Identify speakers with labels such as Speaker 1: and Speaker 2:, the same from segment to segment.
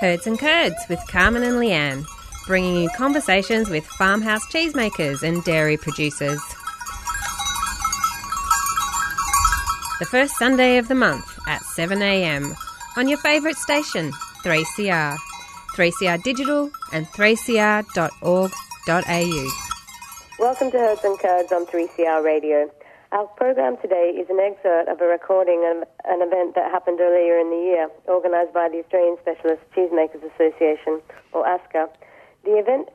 Speaker 1: Herds and Curds with Carmen and Leanne, bringing you conversations with farmhouse cheesemakers and dairy producers. The first Sunday of the month at 7am on your favourite station, 3CR, 3CR Digital and 3cr.org.au.
Speaker 2: Welcome to Herds and Curds on 3CR Radio. Our program today is an excerpt of a recording of an event that happened earlier in the year, organised by the Australian Specialist Cheesemakers Association, or ASCA. The event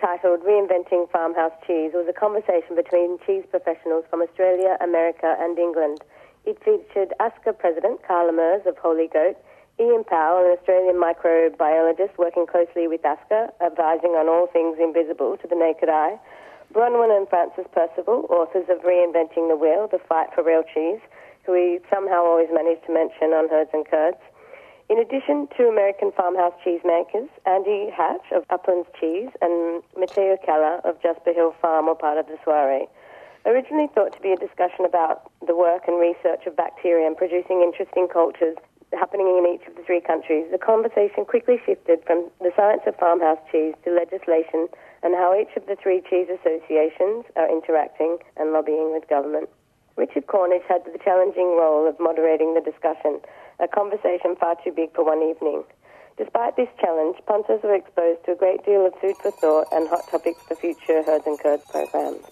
Speaker 2: titled Reinventing Farmhouse Cheese was a conversation between cheese professionals from Australia, America, and England. It featured ASCA President Carla Meurs of Holy Goat, Ian Powell, an Australian microbiologist working closely with ASCA, advising on all things invisible to the naked eye, Bronwyn and Francis Percival, authors of Reinventing the Wheel, The Fight for Real Cheese, who we somehow always manage to mention on Herds and Curds. In addition to American farmhouse cheesemakers, Andy Hatch of Uplands Cheese and Mateo Kehler of Jasper Hill Farm were part of the soiree. Originally thought to be a discussion about the work and research of bacteria and producing interesting cultures happening in each of the three countries, the conversation quickly shifted from the science of farmhouse cheese to legislation and how each of the three cheese associations are interacting and lobbying with government. Richard Cornish had the challenging role of moderating the discussion, a conversation far too big for one evening. Despite this challenge, punters were exposed to a great deal of food for thought and hot topics for future Herds and Curds programs.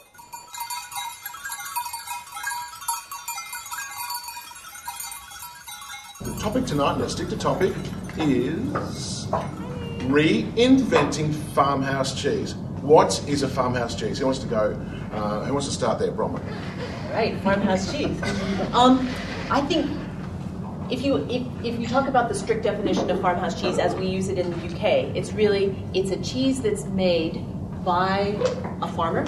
Speaker 3: Topic tonight, let's stick to topic, is reinventing farmhouse cheese. What is a farmhouse cheese? Who wants to go? Uh, who wants to start there, Bronwyn?
Speaker 4: Right, farmhouse cheese. Um, I think if you if, if you talk about the strict definition of farmhouse cheese as we use it in the UK, it's really it's a cheese that's made by a farmer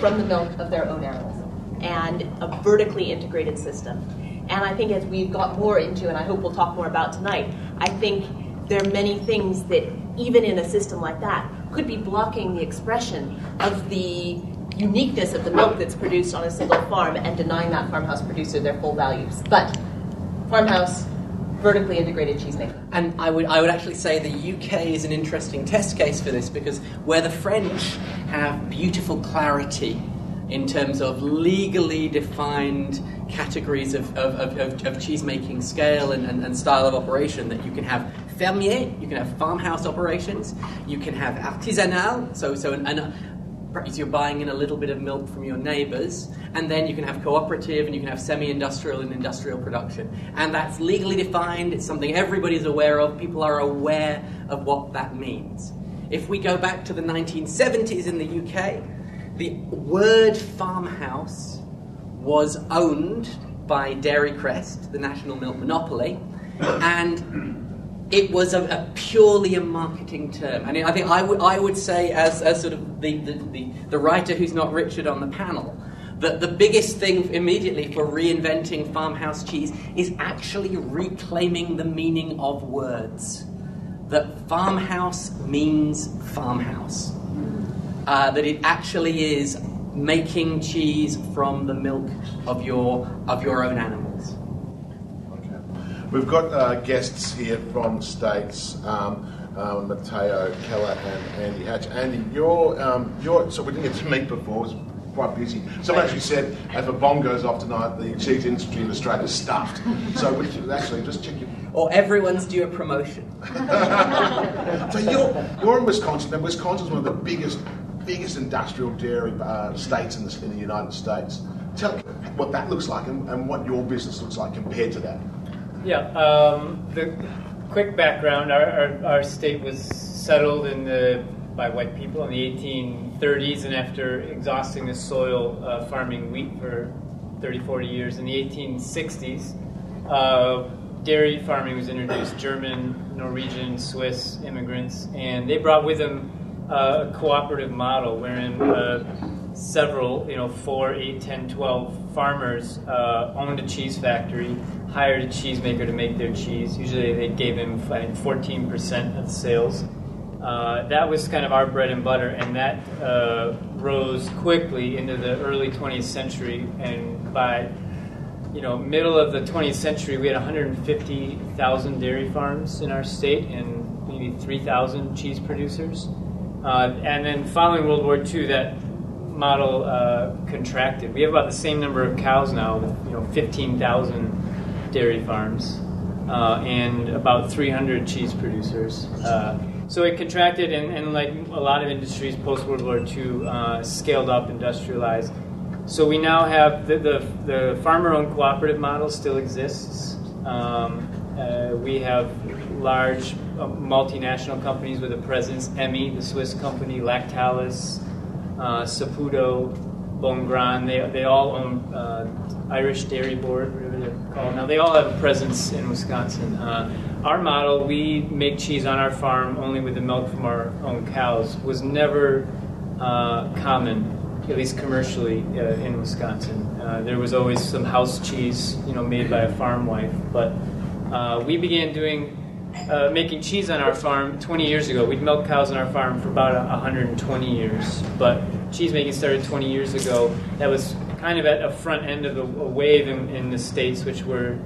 Speaker 4: from the milk of their own animals and a vertically integrated system. And I think as we've got more into, and I hope we'll talk more about tonight, I think there are many things that, even in a system like that, could be blocking the expression of the uniqueness of the milk that's produced on a single farm and denying that farmhouse producer their full values. But farmhouse, vertically integrated cheesemaking.
Speaker 5: And I would, I would actually say the UK is an interesting test case for this because where the French have beautiful clarity in terms of legally defined categories of, of, of, of, of cheesemaking scale and, and, and, style of operation that you can have fermier, you can have farmhouse operations, you can have artisanal, so, so an, an, perhaps you're buying in a little bit of milk from your neighbors, and then you can have cooperative and you can have semi-industrial and industrial production. And that's legally defined, it's something everybody's aware of, people are aware of what that means. If we go back to the 1970s in the UK, the word farmhouse was owned by Dairy Crest, the national milk monopoly, and it was a, a purely a marketing term. And I think I would, I would say, as, as sort of the, the, the, the writer who's not Richard on the panel, that the biggest thing immediately for reinventing farmhouse cheese is actually reclaiming the meaning of words. That farmhouse means farmhouse uh, that it actually is making cheese from the milk of your of your own animals.
Speaker 3: We've got uh, guests here from states. Um, um, Mateo Kehler and Andy Hatch. Andy, you're, um, you're so we didn't get to meet before. It was quite busy. Someone actually said, if a bomb goes off tonight, the cheese industry in Australia is stuffed. So we should actually just check your
Speaker 5: or everyone's due a promotion.
Speaker 3: so you're, you're in Wisconsin, and Wisconsin's one of the biggest biggest industrial dairy uh, states in the, in the, United States. Tell me what that looks like and, and, what your business looks like compared to that.
Speaker 6: Yeah, um, the quick background our, our, our, state was settled in the, by white people in the 1830s, and after exhausting the soil uh, farming wheat for 30, 40 years, in the 1860s, uh, dairy farming was introduced. German, Norwegian, Swiss immigrants, and they brought with them a cooperative model wherein uh, several, you know, four, eight, 10, 12 farmers uh, owned a cheese factory, hired a cheesemaker to make their cheese. Usually they gave him, I think, 14% of the sales. Uh, that was kind of our bread and butter, and that uh, rose quickly into the early 20th century. And by you know middle of the 20th century, we had 150,000 dairy farms in our state, and maybe 3,000 cheese producers. Uh, and then following World War II, that model uh, contracted. We have about the same number of cows now, with you know 15,000 dairy farms uh, and about 300 cheese producers. Uh, so it contracted, and, and, like a lot of industries post World War II, uh, scaled up, industrialized. So we now have the, the, the farmer-owned cooperative model still exists. Um, uh, we have large uh, multinational companies with a presence, Emmi, the Swiss company, Lactalis, uh, Saputo, Bongrain, they, they all own uh, Irish Dairy Board, whatever they're called. Now, they all have a presence in Wisconsin. Uh, our model, we make cheese on our farm only with the milk from our own cows, was never uh, common, at least commercially, uh, in Wisconsin. Uh, there was always some house cheese, you know, made by a farm wife, but we began doing uh, making cheese on our farm 20 years ago. We'd milk cows on our farm for about 120 years, but cheese making started 20 years ago. That was kind of at a front end of a, a wave in, in, the states, which we're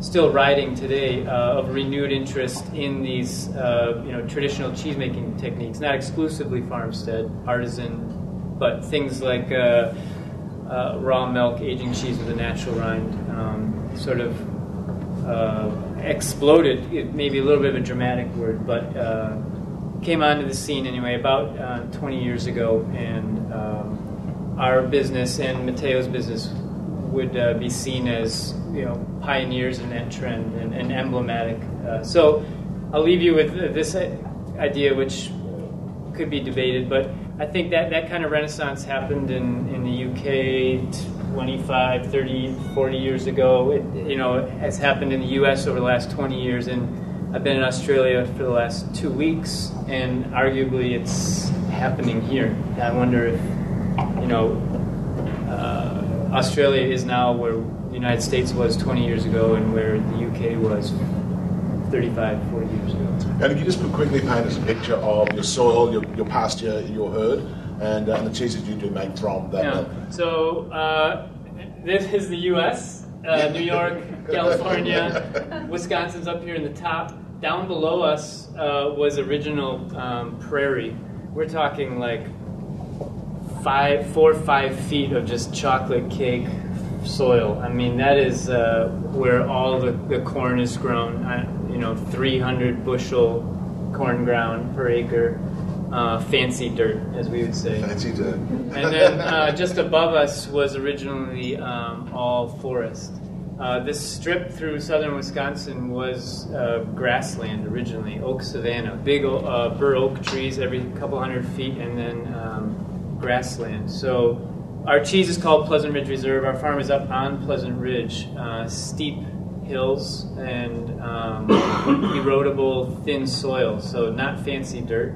Speaker 6: still riding today, uh, of renewed interest in these, uh, you know, traditional cheese making techniques. Not exclusively farmstead, artisan, but things like uh, uh, raw milk, aging cheese with a natural rind, um, sort of uh, exploded. It may be a little bit of a dramatic word, but uh, came onto the scene anyway about uh, 20 years ago, and um, our business and Mateo's business would uh, be seen as you know pioneers in that trend and, and emblematic. Uh, so I'll leave you with this idea, which could be debated, but I think that that kind of renaissance happened in, in the UK 25, 30, 40 years ago. It, you know, has happened in the US over the last 20 years, and I've been in Australia for the last two weeks, and arguably it's happening here. I wonder if, you know, uh, Australia is now where the United States was 20 years ago and where the UK was 35, 40 years ago.
Speaker 3: And if you just quickly paint us a picture of your soil, your, your pasture, your herd, and, uh, and the cheeses you do make from that.
Speaker 6: Yeah. So uh, this is the U.S. Uh, New York, California, Wisconsin's up here in the top. Down below us uh, was original um, prairie. We're talking like five, four, five feet of just chocolate cake soil. I mean, that is uh, where all the, the corn is grown. I, you know, 300 bushel corn ground per acre. Uh, fancy dirt, as we would say.
Speaker 3: Fancy dirt.
Speaker 6: and then uh, just above us was originally um, all forest. Uh, this strip through southern Wisconsin was uh, grassland originally, oak savanna, big uh, bur oak trees every couple hundred feet, and then um, grassland. So our cheese is called Pleasant Ridge Reserve. Our farm is up on Pleasant Ridge, uh, steep hills and um, erodible, thin soil. So not fancy dirt,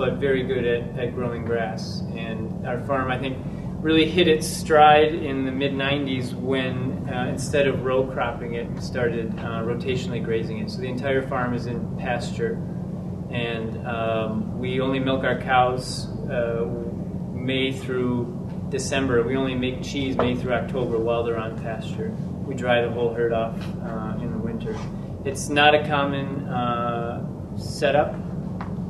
Speaker 6: but very good at, at growing grass. And our farm, I think, really hit its stride in the mid 90s when uh, instead of row cropping it, we started uh, rotationally grazing it. So the entire farm is in pasture, and um, we only milk our cows uh, May through December. We only make cheese May through October while they're on pasture. We dry the whole herd off uh, in the winter. It's not a common uh, setup,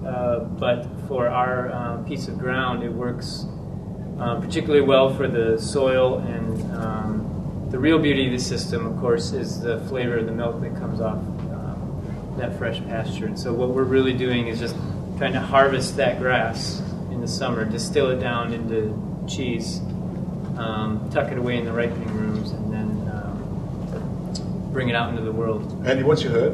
Speaker 6: uh, but for our uh, piece of ground, it works um, particularly well for the soil. And um, the real beauty of the system, of course, is the flavor of the milk that comes off um, that fresh pasture. And so, what we're really doing is just trying to harvest that grass in the summer, distill it down into cheese, um, tuck it away in the ripening rooms, and then um, bring it out into the world.
Speaker 3: Andy, what's your herd?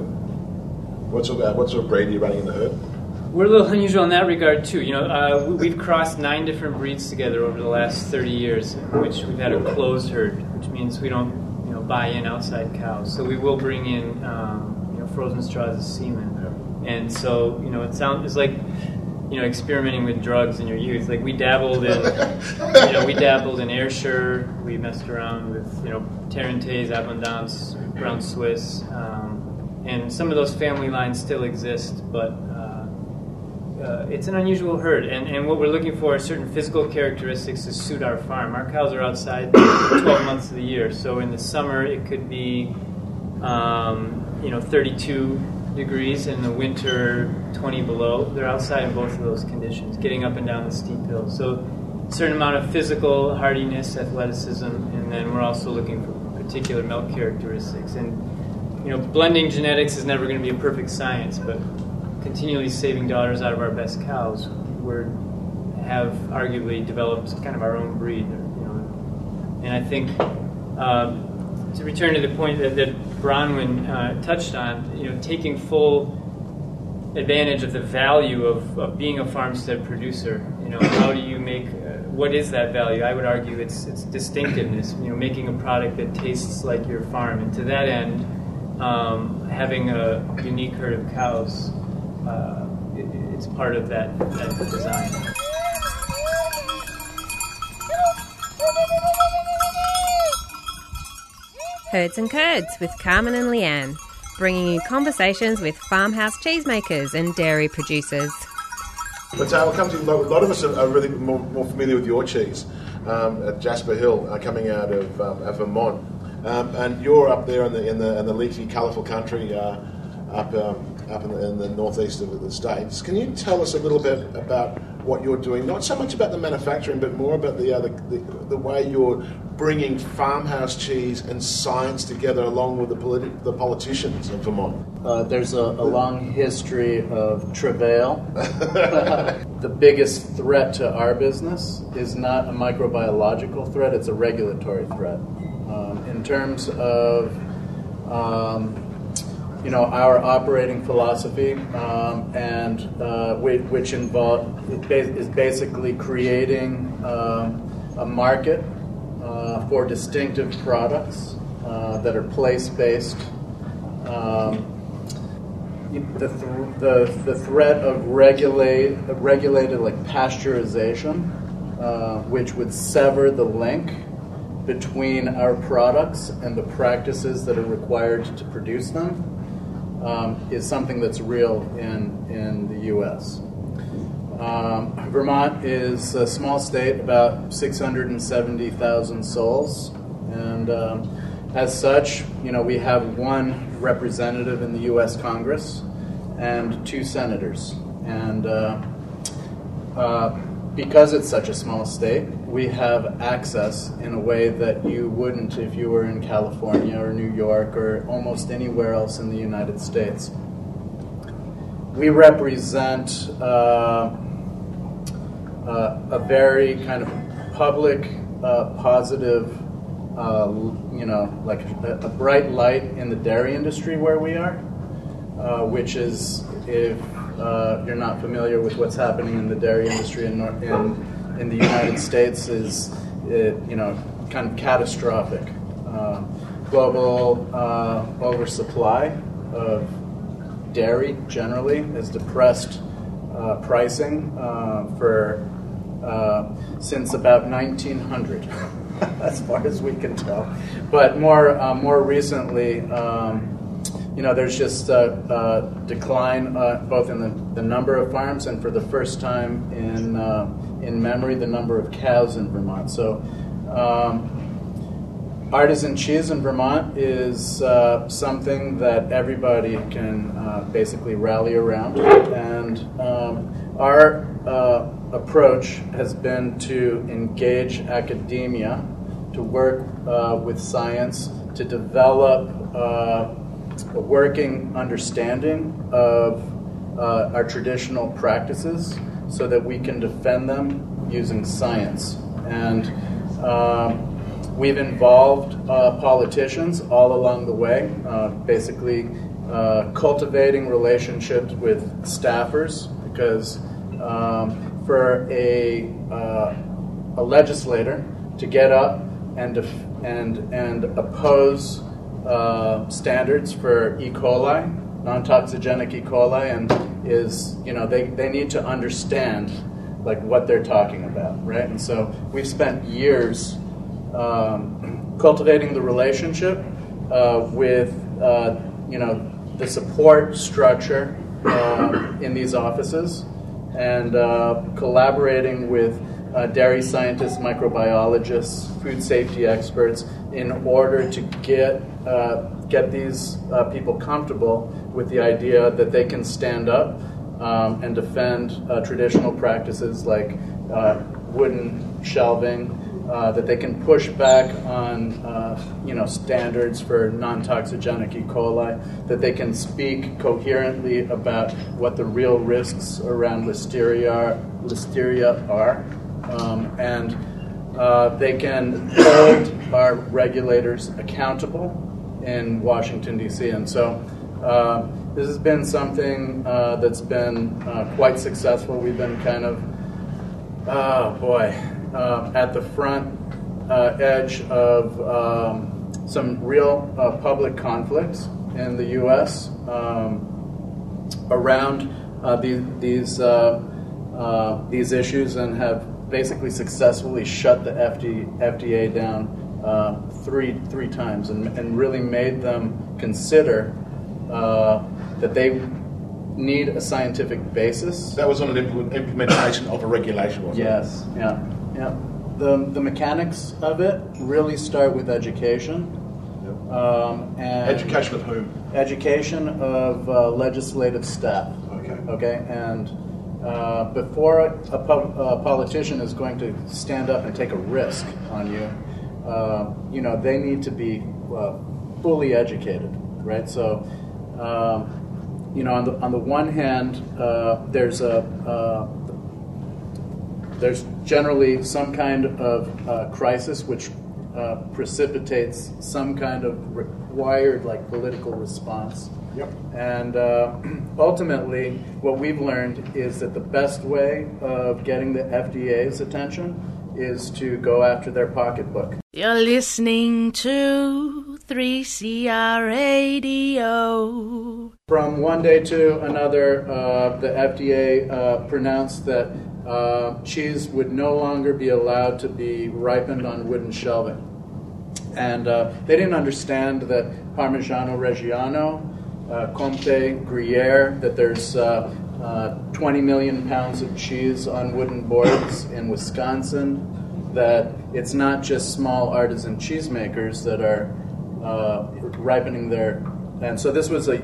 Speaker 3: What sort of, uh, what sort of breed are you running in the herd?
Speaker 6: We're a little unusual in that regard too. You know, uh, we've crossed nine different breeds together over the last 30 years, which we've had a closed herd, which means we don't, you know, buy in outside cows. So we will bring in, um, you know, frozen straws as semen. And so, you know, it sounds it's like you know, experimenting with drugs in your youth. Like we dabbled in, you know, we dabbled in Ayrshire. We messed around with, you know, Tarentaise, Abondance, Brown Swiss, um, and some of those family lines still exist, but uh, it's an unusual herd. And, and what we're looking for are certain physical characteristics to suit our farm. Our cows are outside 12 months of the year, so in the summer it could be, um, you know, 32 degrees, in the winter 20 below. They're outside in both of those conditions, getting up and down the steep hill. So, certain amount of physical hardiness, athleticism, and then we're also looking for particular milk characteristics. And you know, blending genetics is never going to be a perfect science, but continually saving daughters out of our best cows, we have arguably developed kind of our own breed. You know, and I think. Um, to return to the point that, that Bronwyn uh, touched on, you know, taking full advantage of the value of, of being a farmstead producer. You know, how do you make uh, what is that value? I would argue it's it's distinctiveness. You know, making a product that tastes like your farm, and to that end, um, having a unique herd of cows, uh, it, it's part of that, that design.
Speaker 1: Herds and Curds with Carmen and Leanne, bringing you conversations with farmhouse cheesemakers and dairy producers.
Speaker 3: But uh, we'll come to a lot of us are, really more, more, familiar with your cheese um, at Jasper Hill, uh, coming out of, um, of Vermont, um, and you're up there in the in the, in the leafy, colourful country uh, up um, up in the, in the, northeast of the states. Can you tell us a little bit about what you're doing? Not so much about the manufacturing, but more about the other the, the way you're bringing farmhouse cheese and science together along with the, politi- the politicians of Vermont?
Speaker 7: Uh, there's a, a, long history of travail. the biggest threat to our business is not a microbiological threat, it's a regulatory threat. Um, in terms of um, you know our operating philosophy, um, and uh, which, involve is basically creating um, a market uh, for distinctive products uh, that are place based. Um, the, th- the, the threat of regulate, regulated like pasteurization, uh, which would sever the link between our products and the practices that are required to produce them, um, is something that's real in, in the U.S. Um, Vermont is a small state, about 670,000 souls, and um, as such, you know, we have one representative in the U.S. Congress and two senators, and uh, uh, because it's such a small state, we have access in a way that you wouldn't if you were in California or New York or almost anywhere else in the United States. We represent. Uh, uh, a very kind of public, uh, positive, uh, you know, like a, a, bright light in the dairy industry where we are, uh, which is, if uh, you're not familiar with what's happening in the dairy industry in, North, in, in the United States, is, it, you know, kind of catastrophic. Uh, global oversupply of dairy generally has depressed uh, pricing uh, for uh, since about 1900, as far as we can tell. But more, uh, more recently, um, you know, there's just a, a decline uh, both in the, the, number of farms and for the first time in, uh, in memory, the number of cows in Vermont. So, um, artisan cheese in Vermont is uh, something that everybody can uh, basically rally around. And um, our uh, approach has been to engage academia, to work uh, with science, to develop uh, a working understanding of uh, our traditional practices so that we can defend them using science. And um, we've involved uh, politicians all along the way, uh, basically uh, cultivating relationships with staffers because um, for a, uh, a legislator to get up and, def- and, and oppose uh, standards for E. coli, non toxigenic E. coli, and is, you know, they, they need to understand like what they're talking about, right? And so we've spent years um, cultivating the relationship uh, with, uh, you know, the support structure uh, in these offices and uh, collaborating with uh, dairy scientists, microbiologists, food safety experts, in order to get uh, get these people comfortable with the idea that they can stand up um, and defend uh, traditional practices like uh, wooden shelving, uh, that they can push back on uh, you know standards for non-toxigenic E. coli, that they can speak coherently about what the real risks around listeria listeria are, um, and uh, they can hold our regulators accountable in Washington D.C. And so. Uh, this has been something uh, that's been uh, quite successful. We've been kind of, oh boy, uh, at the front uh, edge of um, some real uh, public conflicts in the U.S. Um, around uh, these these these issues, and have basically successfully shut the FD, FDA down three three times, and, and really made them consider that they need a scientific basis.
Speaker 3: That was on an impl- implementation of a regulation, wasn't
Speaker 7: Yes, yeah, yeah. The, the mechanics of it really start with education.
Speaker 3: it?
Speaker 7: Um, and
Speaker 3: Education of whom?
Speaker 7: education of uh, legislative staff.
Speaker 3: Okay.
Speaker 7: Okay, and uh, before a, a, po- a politician is going to stand up and take a risk on you, uh, you know, they need to be uh, fully educated, right? So, um, you know, on the on the one hand, uh, there's a uh, there's generally some kind of uh, crisis which uh, precipitates some kind of required like political response.
Speaker 3: Yep.
Speaker 7: And uh, ultimately, what we've learned is that the best way of getting the FDA's attention is to go after their pocketbook.
Speaker 8: You're listening to 3CR Radio.
Speaker 7: From one day to another, uh, the FDA uh, pronounced that uh, cheese would no longer be allowed to be ripened on wooden shelving. And uh, they didn't understand that Parmigiano Reggiano, uh, Comte, Gruyere, that there's uh, uh, 20 million pounds of cheese on wooden boards in Wisconsin, that it's not just small artisan cheesemakers that are uh, ripening their. And so this was a,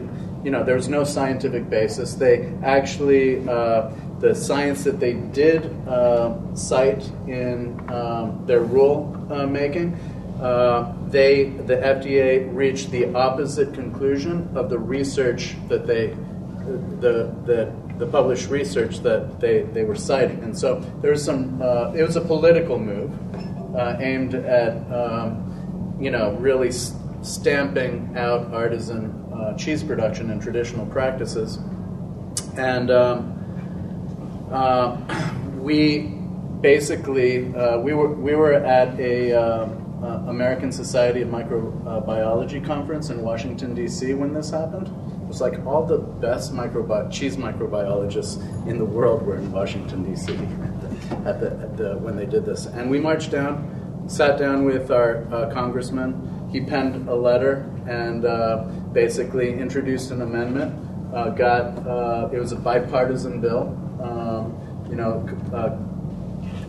Speaker 7: you know, there was no scientific basis. They actually, uh, the science that they did uh, cite in um, their rule uh, making, uh, they, the FDA reached the opposite conclusion of the research that they, the, the, the published research that they, they were citing. And so there was some, uh, it was a political move aimed at, um, you know, really s- stamping out artisan uh, cheese production and traditional practices. And um, uh, we basically, uh, we, were, we were at a um, uh, American Society of Microbiology conference in Washington, D.C. when this happened. It was like all the best microbi- cheese microbiologists in the world were in Washington, D.C. at the, at the, when they did this. And we marched down, sat down with our uh, congressman. He penned a letter and uh, basically introduced an amendment. Uh, got uh, it was a bipartisan bill. Um, you know, uh,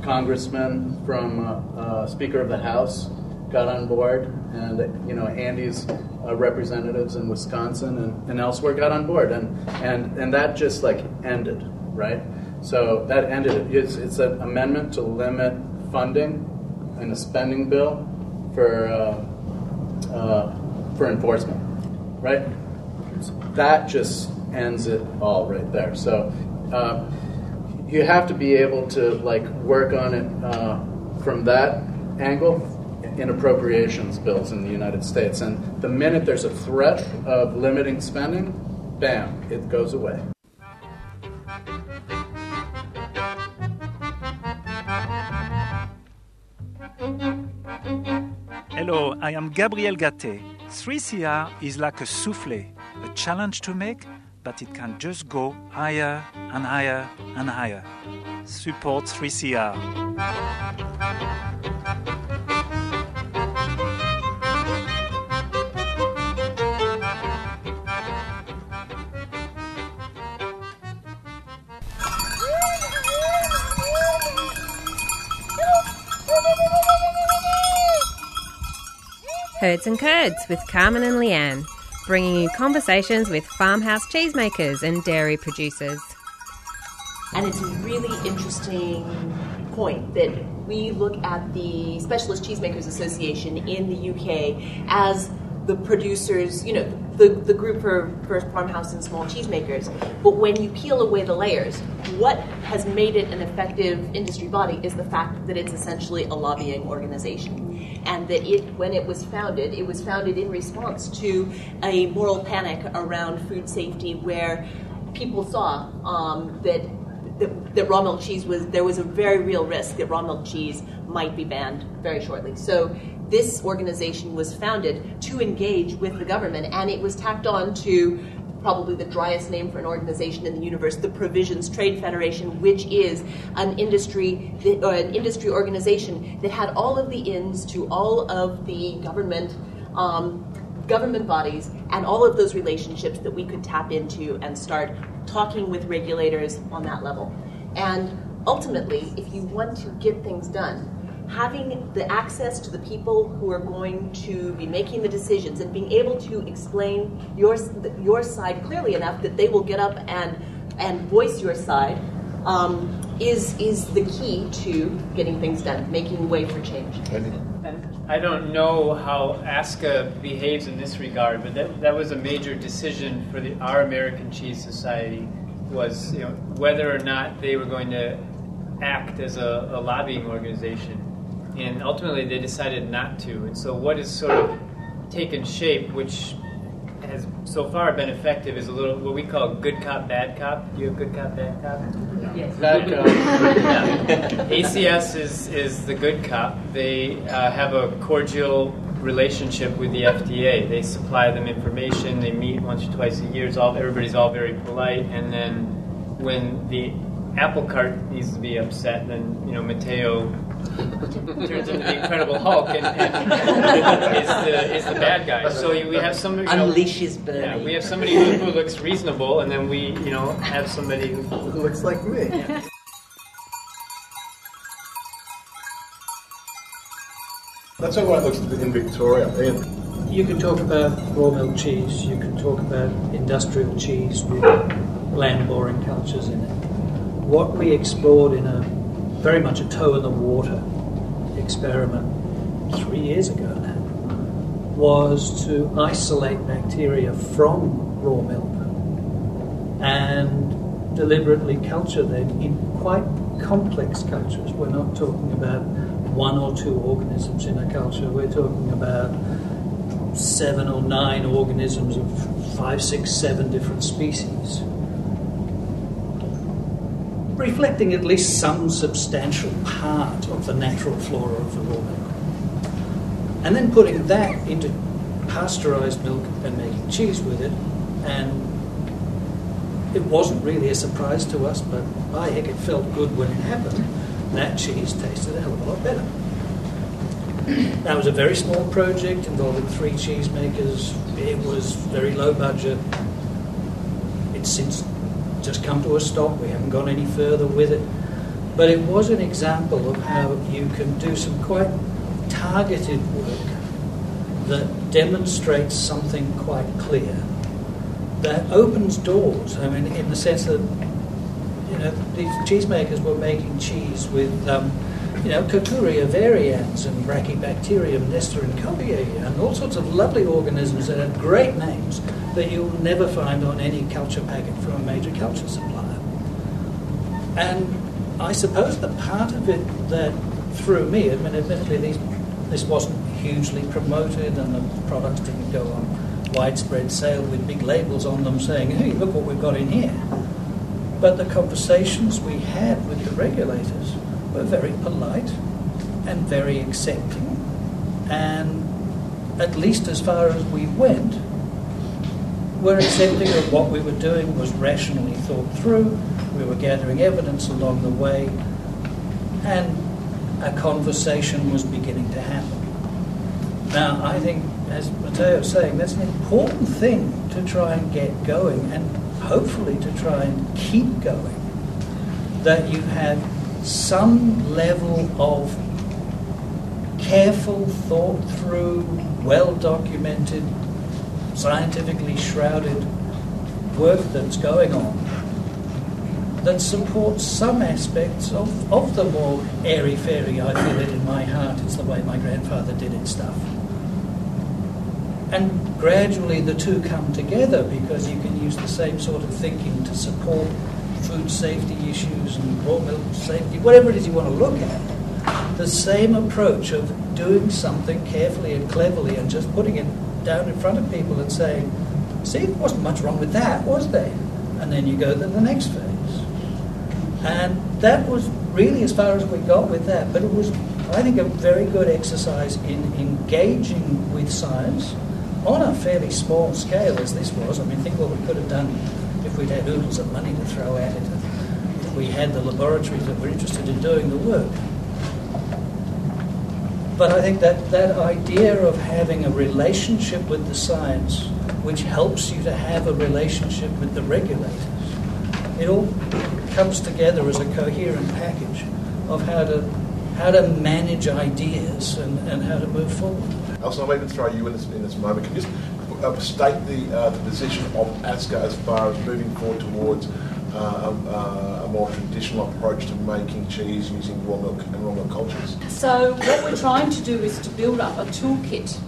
Speaker 7: congressman from uh, uh, Speaker of the House got on board, and you know Andy's representatives in Wisconsin and, and elsewhere got on board, and and and that just like ended, right? So that ended. it. It's, it's an amendment to limit funding in a spending bill for uh, for enforcement, right? That just ends it all right there. So. Uh, you have to be able to like work on it uh, from that angle in appropriations bills in the United States. And the minute there's a threat of limiting spending, bam, it goes away.
Speaker 9: Hello, I am Gabriel Gaté. 3CR is like a souffle, a challenge to make, but it can just go higher and higher and higher. Support 3CR.
Speaker 1: Herds and Curds with Carmen and Leanne, bringing you conversations with farmhouse cheesemakers and dairy producers.
Speaker 4: And it's a really interesting point that we look at the Specialist Cheesemakers Association in the UK as the producers, you know, the, the group for, for farmhouse and small cheesemakers. But when you peel away the layers, what has made it an effective industry body is the fact that it's essentially a lobbying organization. And that it, when it was founded, it was founded in response to a moral panic around food safety where people saw um, that that, that, raw milk cheese was there was a very real risk that raw milk cheese might be banned very shortly. So this organization was founded to engage with the government, and it was tacked on to probably the driest name for an organization in the universe, the Provisions Trade Federation, which is an industry that, an industry organization that had all of the ins to all of the government. Um, government bodies and all of those relationships that we could tap into and start talking with regulators on that level. And ultimately, if you want to get things done, having the access to the people who are going to be making the decisions and being able to explain your, your side clearly enough that they will get up and, and voice your side um, is, is the key to getting things done, making way for change.
Speaker 6: I don't know how ASCA behaves in this regard, but that, that was a major decision for the, our American Cheese Society was you know, whether or not they were going to act as a, a lobbying organization and ultimately they decided not to. And so, what has sort of taken shape, which has so far been effective, is a little what we call good cop, bad cop. Do you have good cop, bad cop?
Speaker 4: Yes.
Speaker 7: Bad cop.
Speaker 6: yeah. ACS is is the good cop. They uh, have a cordial relationship with the FDA. They supply them information. They meet once or twice a year. It's all everybody's all very polite. And then when the apple cart needs to be upset, then you know Mateo turns into the Incredible Hulk and, and is, the, is the bad guy. So we have somebody you know,
Speaker 5: unleashes Bernie.
Speaker 6: Yeah, we have somebody who, who, looks reasonable, and then we you know have somebody who,
Speaker 7: who looks like me.
Speaker 6: Yeah.
Speaker 3: That's how it looks in Victoria. Ian.
Speaker 10: You can talk about raw milk cheese. You can talk about industrial cheese with land boring cultures in it. What we explored in a very much a toe in the water experiment three years ago now was to isolate bacteria from raw milk and deliberately culture them in quite complex cultures. We're not talking about one or two organisms in a culture, we're talking about seven or nine organisms of five, six, seven different species reflecting at least some substantial part of the natural flora of the raw milk. And then putting that into pasteurized milk and making cheese with it, and it wasn't really a surprise to us, but by heck, it felt good when it happened. That cheese tasted a hell of a lot better. That was a very small project involving three cheesemakers. It was very low budget. It's since just come to a stop. We haven't gone any further with it. But it was an example of how you can do some quite targeted work that demonstrates something quite clear, that opens doors. I mean, in the sense that, you know, these cheesemakers were making cheese with, um, you know, Kocuria varians and Brachybacterium Cobia and all sorts of lovely organisms that have great names that you'll never find on any culture packet from a major culture supplier. And I suppose the part of it that threw me, I mean, admittedly, these, this wasn't hugely promoted and the products didn't go on widespread sale with big labels on them saying, hey, look what we've got in here. But the conversations we had with the regulators were very polite and very accepting. And at least as far as we went, were accepting that what we were doing was rationally thought through, we were gathering evidence along the way, and a conversation was beginning to happen. Now, I think, as Mateo was saying, that's an important thing to try and get going and hopefully to try and keep going. That you have some level of careful, thought through, well documented, scientifically shrouded work that's going on that supports some aspects of, of the more airy fairy, I feel it in my heart, it's the way my grandfather did it stuff. And gradually the two come together because you can use the same sort of thinking to support food safety issues and raw milk safety, whatever it is you want to look at. The same approach of doing something carefully and cleverly and just putting it down in front of people and saying, see, there wasn't much wrong with that, was there? And then you go to the next phase. And that was really as far as we got with that. But it was, I think, a very good exercise in engaging with science on a fairly small scale as this was. I mean, think what we could have done if we'd had oodles of money to throw at it, if we had the laboratories that were interested in doing the work. But I think that, that idea of having a relationship with the science which helps you to have a relationship with the regulators, it all comes together as a coherent package of how to how to manage ideas and, and how to move forward.
Speaker 3: Alison, I'm going to throw you in this, in this moment. Can you just uh, state the, uh, the position of ASCA as far as moving forward towards uh, a, a, more traditional approach to making cheese using raw milk and raw milk cultures?
Speaker 11: So, what we're trying to do is to build up a toolkit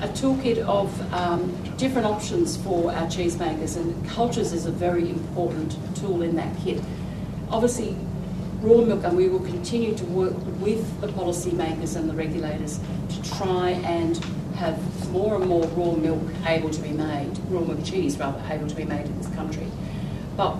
Speaker 11: a toolkit of um, different options for our cheesemakers, and cultures is a very important tool in that kit obviously, raw milk, and we will continue to work with the policymakers and the regulators to try and have more and more raw milk able to be made, raw milk cheese rather, able to be made in this country. But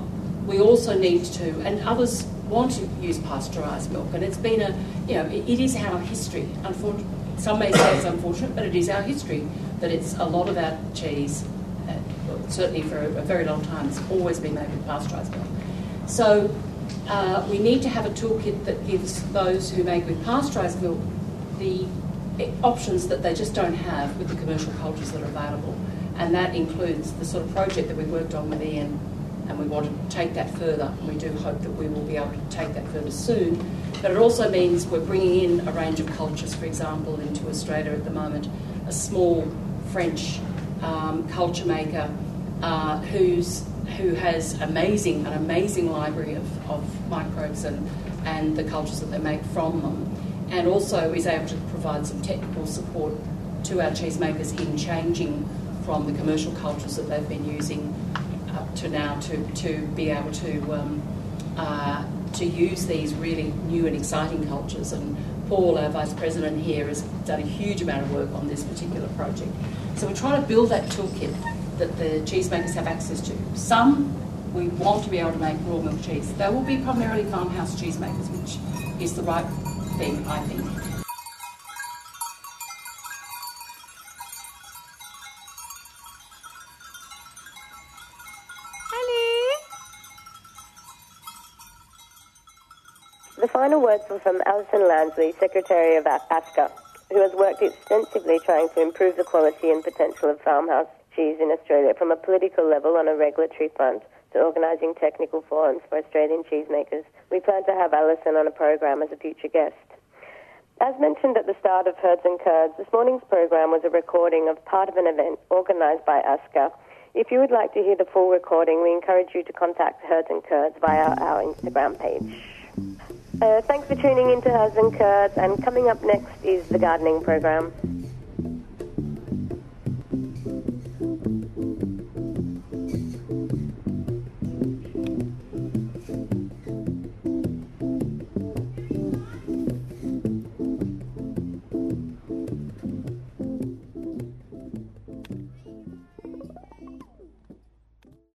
Speaker 11: we also need to, and others want to use pasteurised milk, and it's been a, you know, it, it is our history. Unfortunately, some may say it's unfortunate, but it is our history that it's a lot of our cheese, uh, certainly for a, a very long time, it's always been made with pasteurised milk. So uh, we need to have a toolkit that gives those who make with pasteurised milk the options that they just don't have with the commercial cultures that are available. And that includes the sort of project that we worked on with Ian, and we want to take that further. And we do hope that we will be able to take that further soon. But it also means we're bringing in a range of cultures, for example, into Australia at the moment. A small French um, culture maker uh, who's who has amazing an amazing library of, of microbes and, and the cultures that they make from them, and also is able to provide some technical support to our cheesemakers in changing from the commercial cultures that they've been using up to now to, to be able to um, uh, to use these really new and exciting cultures. And Paul, our vice president here, has done a huge amount of work on this particular project. So we're trying to build that toolkit that the cheesemakers have access to. Some we want to be able to make raw milk cheese. They will be primarily farmhouse cheesemakers, which is the right thing, I think.
Speaker 2: Final words were from Alison Lansley, Secretary of ASCA, who has worked extensively trying to improve the quality and potential of farmhouse cheese in Australia, from a political level on a regulatory front to organising technical forums for Australian cheesemakers. We plan to have Alison on a program as a future guest. As mentioned at the start of Herds and Curds, this morning's program was a recording of part of an event organised by ASCA. If you would like to hear the full recording, we encourage you to contact Herds and Curds via our Instagram page. Uh, thanks for tuning in to Herds and and coming up next is the gardening program.